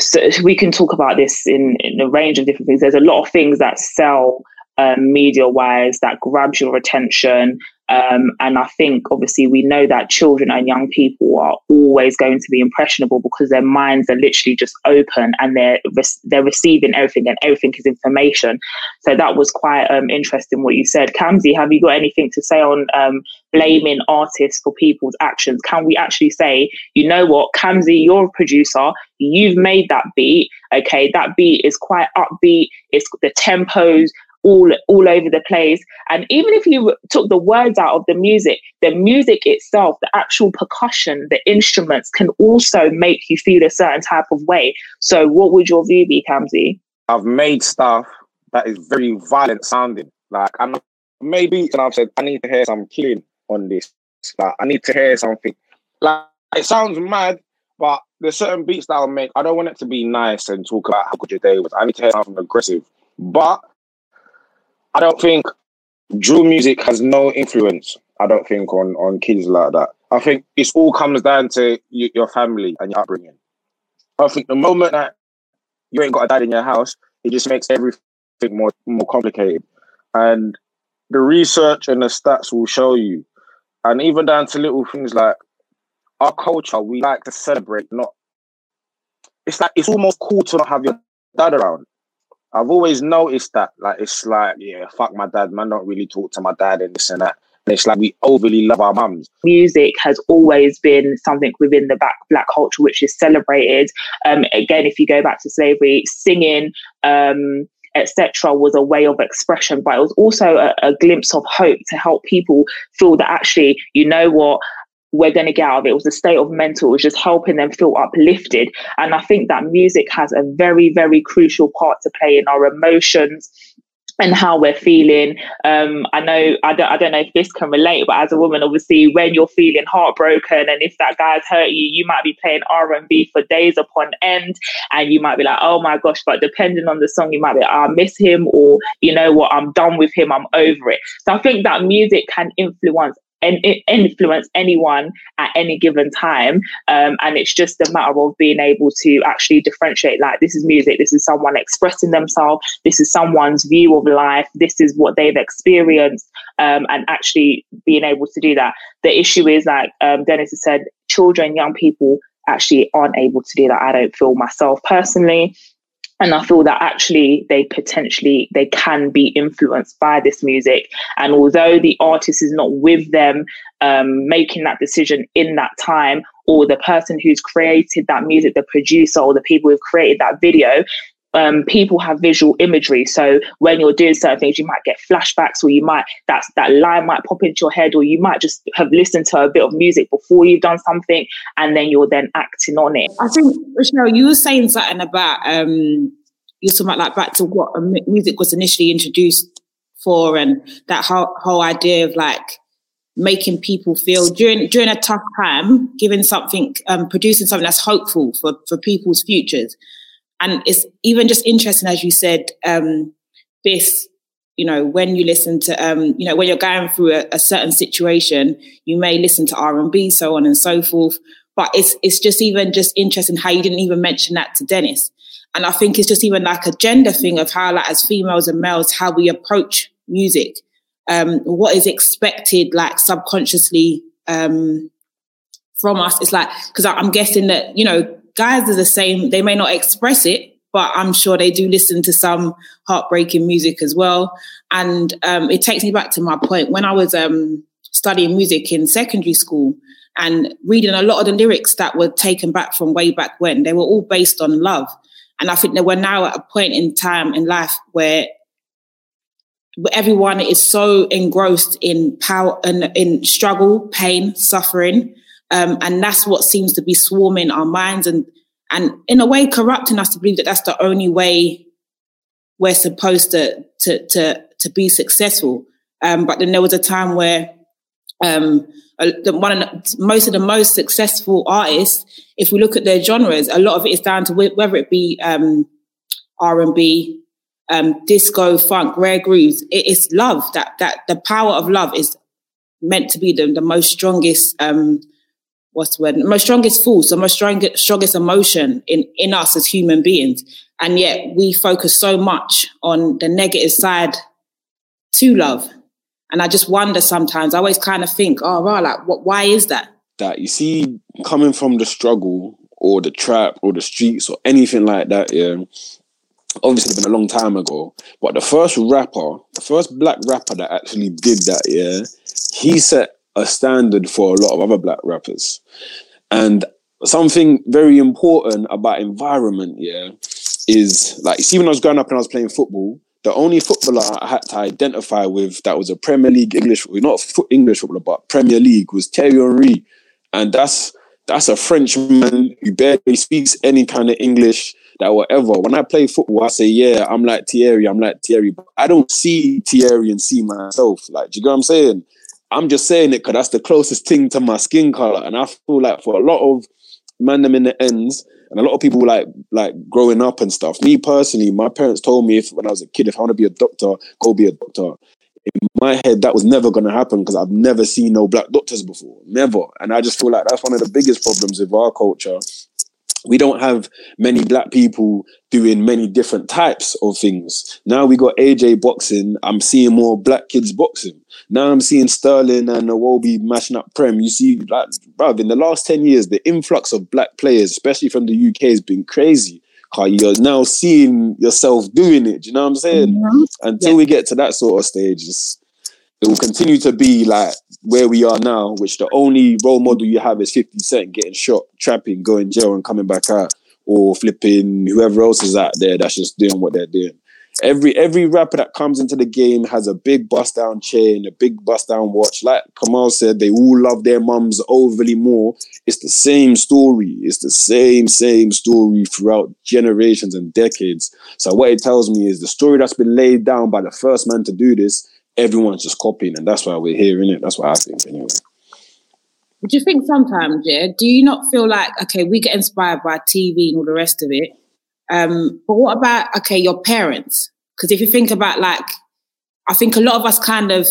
so we can talk about this in, in a range of different things. There's a lot of things that sell um, media wise that grabs your attention. Um, and I think obviously we know that children and young people are always going to be impressionable because their minds are literally just open and they're re- they're receiving everything and everything is information. So that was quite um, interesting what you said. Kamzi, have you got anything to say on um, blaming artists for people's actions? Can we actually say, you know what, Kamzi, you're a producer, you've made that beat. Okay, that beat is quite upbeat. It's the tempos all all over the place. And even if you took the words out of the music, the music itself, the actual percussion, the instruments can also make you feel a certain type of way. So, what would your view be, Kamzi? I've made stuff that is very violent sounding. Like I'm maybe, and I've said I need to hear some killing on this. Like I need to hear something. Like it sounds mad, but there's certain beats that I'll make. I don't want it to be nice and talk about how good your day was. I need to hear something aggressive. But I don't think drill music has no influence. I don't think on on kids like that. I think it all comes down to your family and your upbringing. I think the moment that you ain't got a dad in your house, it just makes everything more more complicated. And the research and the stats will show you, and even down to little things like our culture, we like to celebrate. Not, it's like it's almost cool to not have your dad around. I've always noticed that. Like it's like, yeah, fuck my dad, man. Don't really talk to my dad and this and that. And it's like we overly love our mums. music has always been something within the black black culture which is celebrated. Um, again, if you go back to slavery, singing, um, etc., was a way of expression, but it was also a, a glimpse of hope to help people feel that actually, you know what. We're going to get out of it. It was a state of mental. It was just helping them feel uplifted. And I think that music has a very, very crucial part to play in our emotions, and how we're feeling. Um, I know I don't I don't know if this can relate, but as a woman, obviously, when you're feeling heartbroken and if that guy's hurt you, you might be playing R and B for days upon end, and you might be like, oh my gosh. But depending on the song, you might be, like, I miss him, or you know what, I'm done with him, I'm over it. So I think that music can influence. And influence anyone at any given time, um, and it's just a matter of being able to actually differentiate. Like this is music, this is someone expressing themselves, this is someone's view of life, this is what they've experienced, um, and actually being able to do that. The issue is like um, Dennis has said, children, young people actually aren't able to do that. I don't feel myself personally. And I feel that actually they potentially they can be influenced by this music. And although the artist is not with them um, making that decision in that time, or the person who's created that music, the producer or the people who've created that video, um, people have visual imagery. So when you're doing certain things, you might get flashbacks, or you might that's that line might pop into your head, or you might just have listened to a bit of music before you've done something, and then you're then acting on it. I think Rochelle, you were saying something about um, you talking about like back to what music was initially introduced for, and that whole whole idea of like making people feel during during a tough time, giving something, um, producing something that's hopeful for for people's futures. And it's even just interesting, as you said, um, this. You know, when you listen to, um, you know, when you're going through a, a certain situation, you may listen to R and B, so on and so forth. But it's it's just even just interesting how you didn't even mention that to Dennis. And I think it's just even like a gender thing of how, like, as females and males, how we approach music, um, what is expected, like subconsciously um, from us. It's like because I'm guessing that you know guys are the same. They may not express it, but I'm sure they do listen to some heartbreaking music as well. And um, it takes me back to my point when I was um, studying music in secondary school and reading a lot of the lyrics that were taken back from way back when. They were all based on love. And I think that we're now at a point in time in life where everyone is so engrossed in power and in struggle, pain, suffering. Um, and that's what seems to be swarming our minds and, and in a way corrupting us to believe that that's the only way we're supposed to, to, to, to be successful. Um, but then there was a time where um, one of the, most of the most successful artists, if we look at their genres, a lot of it is down to wh- whether it be um, R and B, um, disco, funk, rare grooves. It is love. That that the power of love is meant to be the, the most strongest. Um, what's the word? Most strongest force, the most strongest, strongest emotion in in us as human beings, and yet we focus so much on the negative side to love. And I just wonder sometimes. I always kind of think, oh, like, what? Why is that? that you see coming from the struggle or the trap or the streets or anything like that, yeah. Obviously, been a long time ago, but the first rapper, the first black rapper that actually did that, yeah, he set a standard for a lot of other black rappers. And something very important about environment, yeah, is like, see, when I was growing up and I was playing football, the only footballer I had to identify with that was a Premier League English, not English footballer, but Premier League was Thierry Henry, and that's that's a Frenchman who barely speaks any kind of English. That whatever. When I play football, I say, yeah, I'm like Thierry, I'm like Thierry. But I don't see Thierry and see myself. Like, do you get what I'm saying? I'm just saying it because that's the closest thing to my skin color, and I feel like for a lot of man them in the ends, and a lot of people like like growing up and stuff. Me personally, my parents told me if when I was a kid, if I want to be a doctor, go be a doctor. In my head, that was never going to happen because I've never seen no black doctors before, never. And I just feel like that's one of the biggest problems with our culture we don't have many black people doing many different types of things. Now we got AJ boxing. I'm seeing more black kids boxing. Now I'm seeing Sterling and Iwobi mashing up Prem. You see, like, bruv, in the last 10 years, the influx of black players, especially from the UK, has been crazy. You're now seeing yourself doing it. Do you know what I'm saying? Mm-hmm. Until yeah. we get to that sort of stage, it will continue to be like where we are now, which the only role model you have is 50 Cent getting shot, trapping, going jail, and coming back out, or flipping whoever else is out there that's just doing what they're doing. Every every rapper that comes into the game has a big bust down chain, a big bust down watch. Like Kamal said, they all love their mums overly more. It's the same story. It's the same same story throughout generations and decades. So what it tells me is the story that's been laid down by the first man to do this everyone's just copying, and that's why we're hearing it. That's what I think, anyway. Do you think sometimes, yeah, do you not feel like, okay, we get inspired by TV and all the rest of it? Um, but what about, okay, your parents? Because if you think about like, I think a lot of us kind of,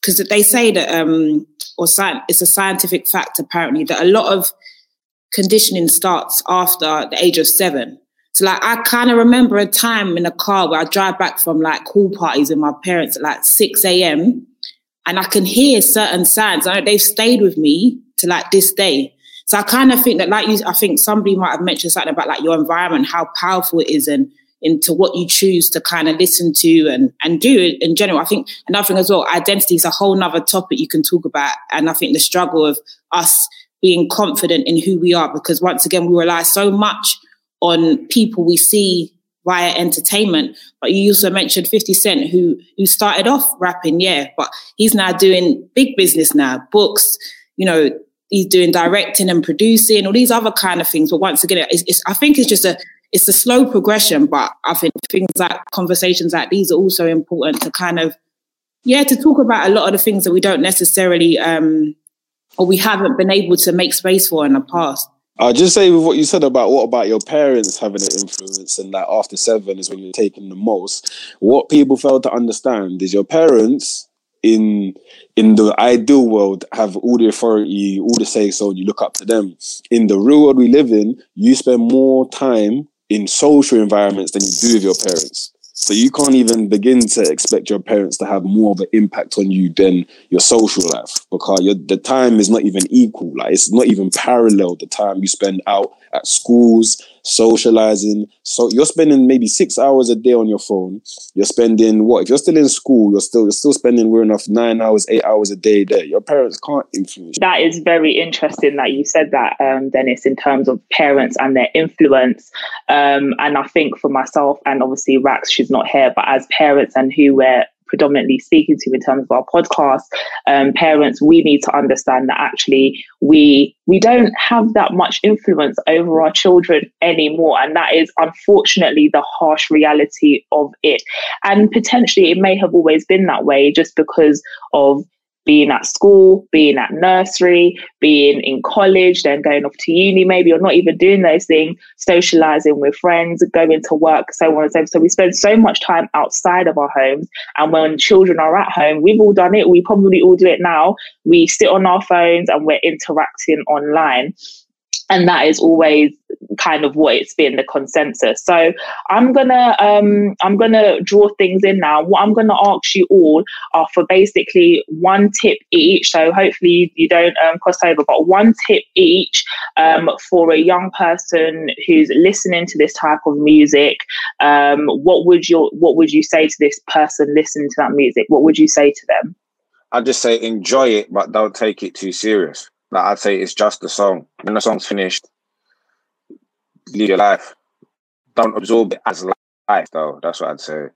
because they say that, um, or sci- it's a scientific fact apparently, that a lot of conditioning starts after the age of seven. So like I kind of remember a time in a car where I drive back from like cool parties with my parents at like 6 a.m. and I can hear certain sounds. I they've stayed with me to like this day. So I kind of think that like you, I think somebody might have mentioned something about like your environment, how powerful it is and into what you choose to kind of listen to and, and do in general. I think another thing as well, identity is a whole nother topic you can talk about. And I think the struggle of us being confident in who we are, because once again, we rely so much on people we see via entertainment. But you also mentioned 50 Cent, who who started off rapping, yeah, but he's now doing big business now, books, you know, he's doing directing and producing, all these other kind of things. But once again, it's, it's, I think it's just a it's a slow progression, but I think things like conversations like these are also important to kind of yeah, to talk about a lot of the things that we don't necessarily um or we haven't been able to make space for in the past. I'll just say with what you said about what about your parents having an influence and that after seven is when you're taking the most. What people fail to understand is your parents in in the ideal world have all the authority, all the say so, and you look up to them. In the real world we live in, you spend more time in social environments than you do with your parents. So you can't even begin to expect your parents to have more of an impact on you than your social life because the time is not even equal. Like it's not even parallel the time you spend out at schools, socializing. So you're spending maybe six hours a day on your phone. You're spending what? If you're still in school, you're still you're still spending we're enough nine hours, eight hours a day there. Your parents can't influence. That is very interesting that you said that, um, Dennis, in terms of parents and their influence. Um, and I think for myself and obviously Rax, she's not here, but as parents and who we're predominantly speaking to in terms of our podcast um, parents we need to understand that actually we we don't have that much influence over our children anymore. And that is unfortunately the harsh reality of it. And potentially it may have always been that way just because of being at school, being at nursery, being in college, then going off to uni, maybe, or not even doing those things, socializing with friends, going to work, so on and so forth. So we spend so much time outside of our homes. And when children are at home, we've all done it. We probably all do it now. We sit on our phones and we're interacting online and that is always kind of what it's been the consensus. So i'm gonna um i'm gonna draw things in now. What i'm gonna ask you all are for basically one tip each. So hopefully you don't um, cross over but one tip each um, for a young person who's listening to this type of music. Um, what would your what would you say to this person listening to that music? What would you say to them? I'd just say enjoy it but don't take it too serious like I'd say it's just the song. When the song's finished, live your life. Don't absorb it as life though. That's what I'd say.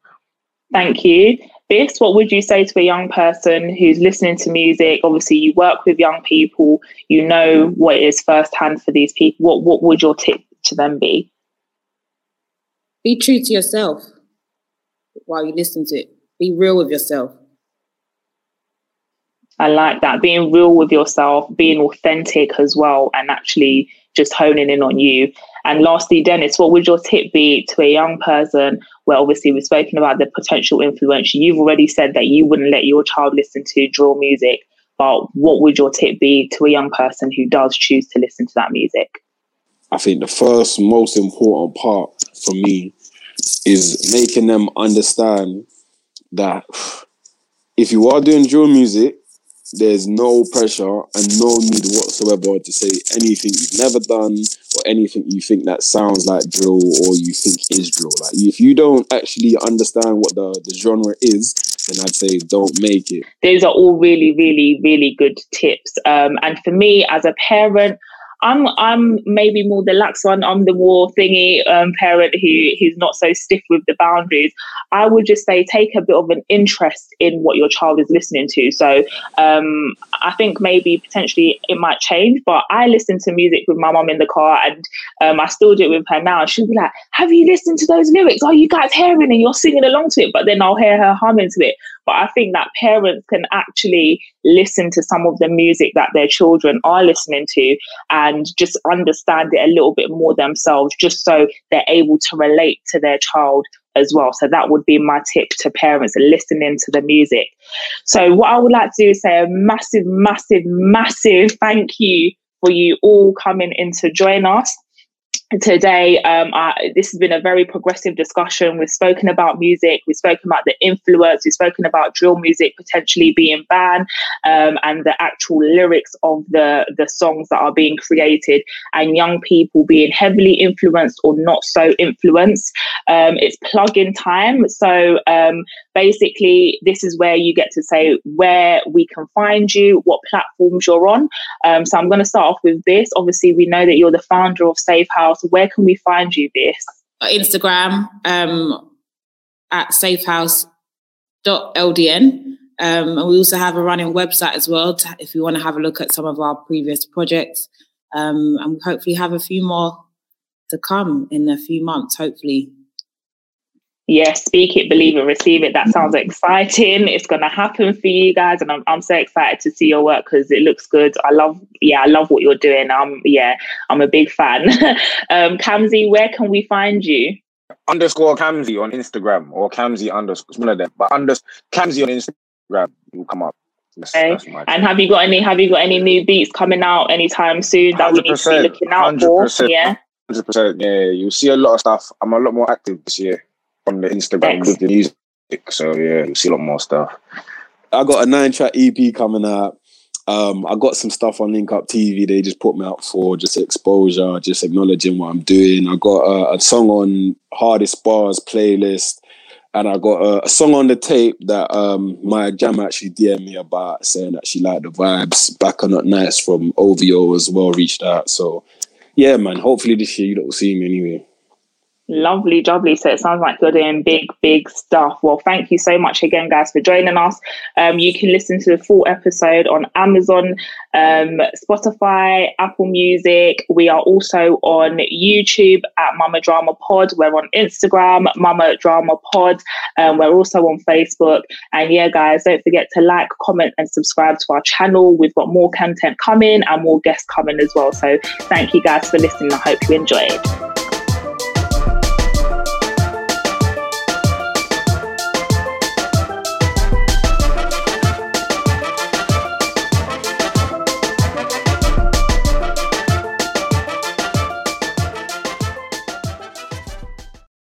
Thank you. Bis, what would you say to a young person who's listening to music? Obviously, you work with young people, you know what it is firsthand for these people. What what would your tip to them be? Be true to yourself while you listen to it. Be real with yourself. I like that. Being real with yourself, being authentic as well, and actually just honing in on you. And lastly, Dennis, what would your tip be to a young person? Well, obviously, we've spoken about the potential influence. You've already said that you wouldn't let your child listen to drill music, but what would your tip be to a young person who does choose to listen to that music? I think the first most important part for me is making them understand that [sighs] if you are doing drill music, there's no pressure and no need whatsoever to say anything you've never done or anything you think that sounds like drill or you think is drill. Like if you don't actually understand what the, the genre is, then I'd say don't make it. These are all really, really, really good tips. Um, and for me as a parent, I'm I'm maybe more the lax one. I'm the more thingy um, parent who who's not so stiff with the boundaries. I would just say take a bit of an interest in what your child is listening to. So um, I think maybe potentially it might change, but I listen to music with my mom in the car, and um, I still do it with her now. And She'll be like, "Have you listened to those lyrics? Are you guys hearing and you're singing along to it?" But then I'll hear her humming to it. But I think that parents can actually listen to some of the music that their children are listening to and just understand it a little bit more themselves, just so they're able to relate to their child as well. So that would be my tip to parents listening to the music. So what I would like to do is say a massive, massive, massive thank you for you all coming in to join us today um, this has been a very progressive discussion. We've spoken about music we've spoken about the influence we've spoken about drill music potentially being banned um, and the actual lyrics of the the songs that are being created and young people being heavily influenced or not so influenced. Um, it's plug-in time. So um, basically this is where you get to say where we can find you what platforms you're on. Um, so i'm going to start off with this. Obviously we know that you're the founder of safe house where can we find you, Bis Instagram um, at safehouse.ldn. Um, and we also have a running website as well to, if you want to have a look at some of our previous projects. Um, and hopefully have a few more to come in a few months, hopefully yeah, speak it, believe it, receive it. That sounds exciting. It's going to happen for you guys. And I'm, I'm so excited to see your work because it looks good. I love, yeah, I love what you're doing. I'm, yeah, I'm a big fan. [laughs] um, Kamzi, where can we find you? Underscore Kamzi on Instagram or Kamzi underscore, one of them, but under Kamzi on Instagram will come up. That's, okay. That's and have you got any, have you got any new beats coming out anytime soon that we need to be looking out for? Yeah. 100%. Yeah, you'll see a lot of stuff. I'm a lot more active this year on the Instagram Excellent. with the music. So yeah, you see a lot more stuff. I got a nine track EP coming out. Um, I got some stuff on Link Up TV. They just put me out for just exposure, just acknowledging what I'm doing. I got a, a song on Hardest Bars playlist, and I got a, a song on the tape that um, my jam actually DM me about, saying that she liked the vibes. Back on Not Nice from OVO as well reached out. So yeah, man. Hopefully this year you don't see me anyway. Lovely, lovely. So it sounds like you're doing big, big stuff. Well, thank you so much again, guys, for joining us. Um, you can listen to the full episode on Amazon, um, Spotify, Apple Music. We are also on YouTube at Mama Drama Pod. We're on Instagram, Mama Drama Pod. Um, we're also on Facebook. And yeah, guys, don't forget to like, comment, and subscribe to our channel. We've got more content coming and more guests coming as well. So thank you guys for listening. I hope you enjoyed.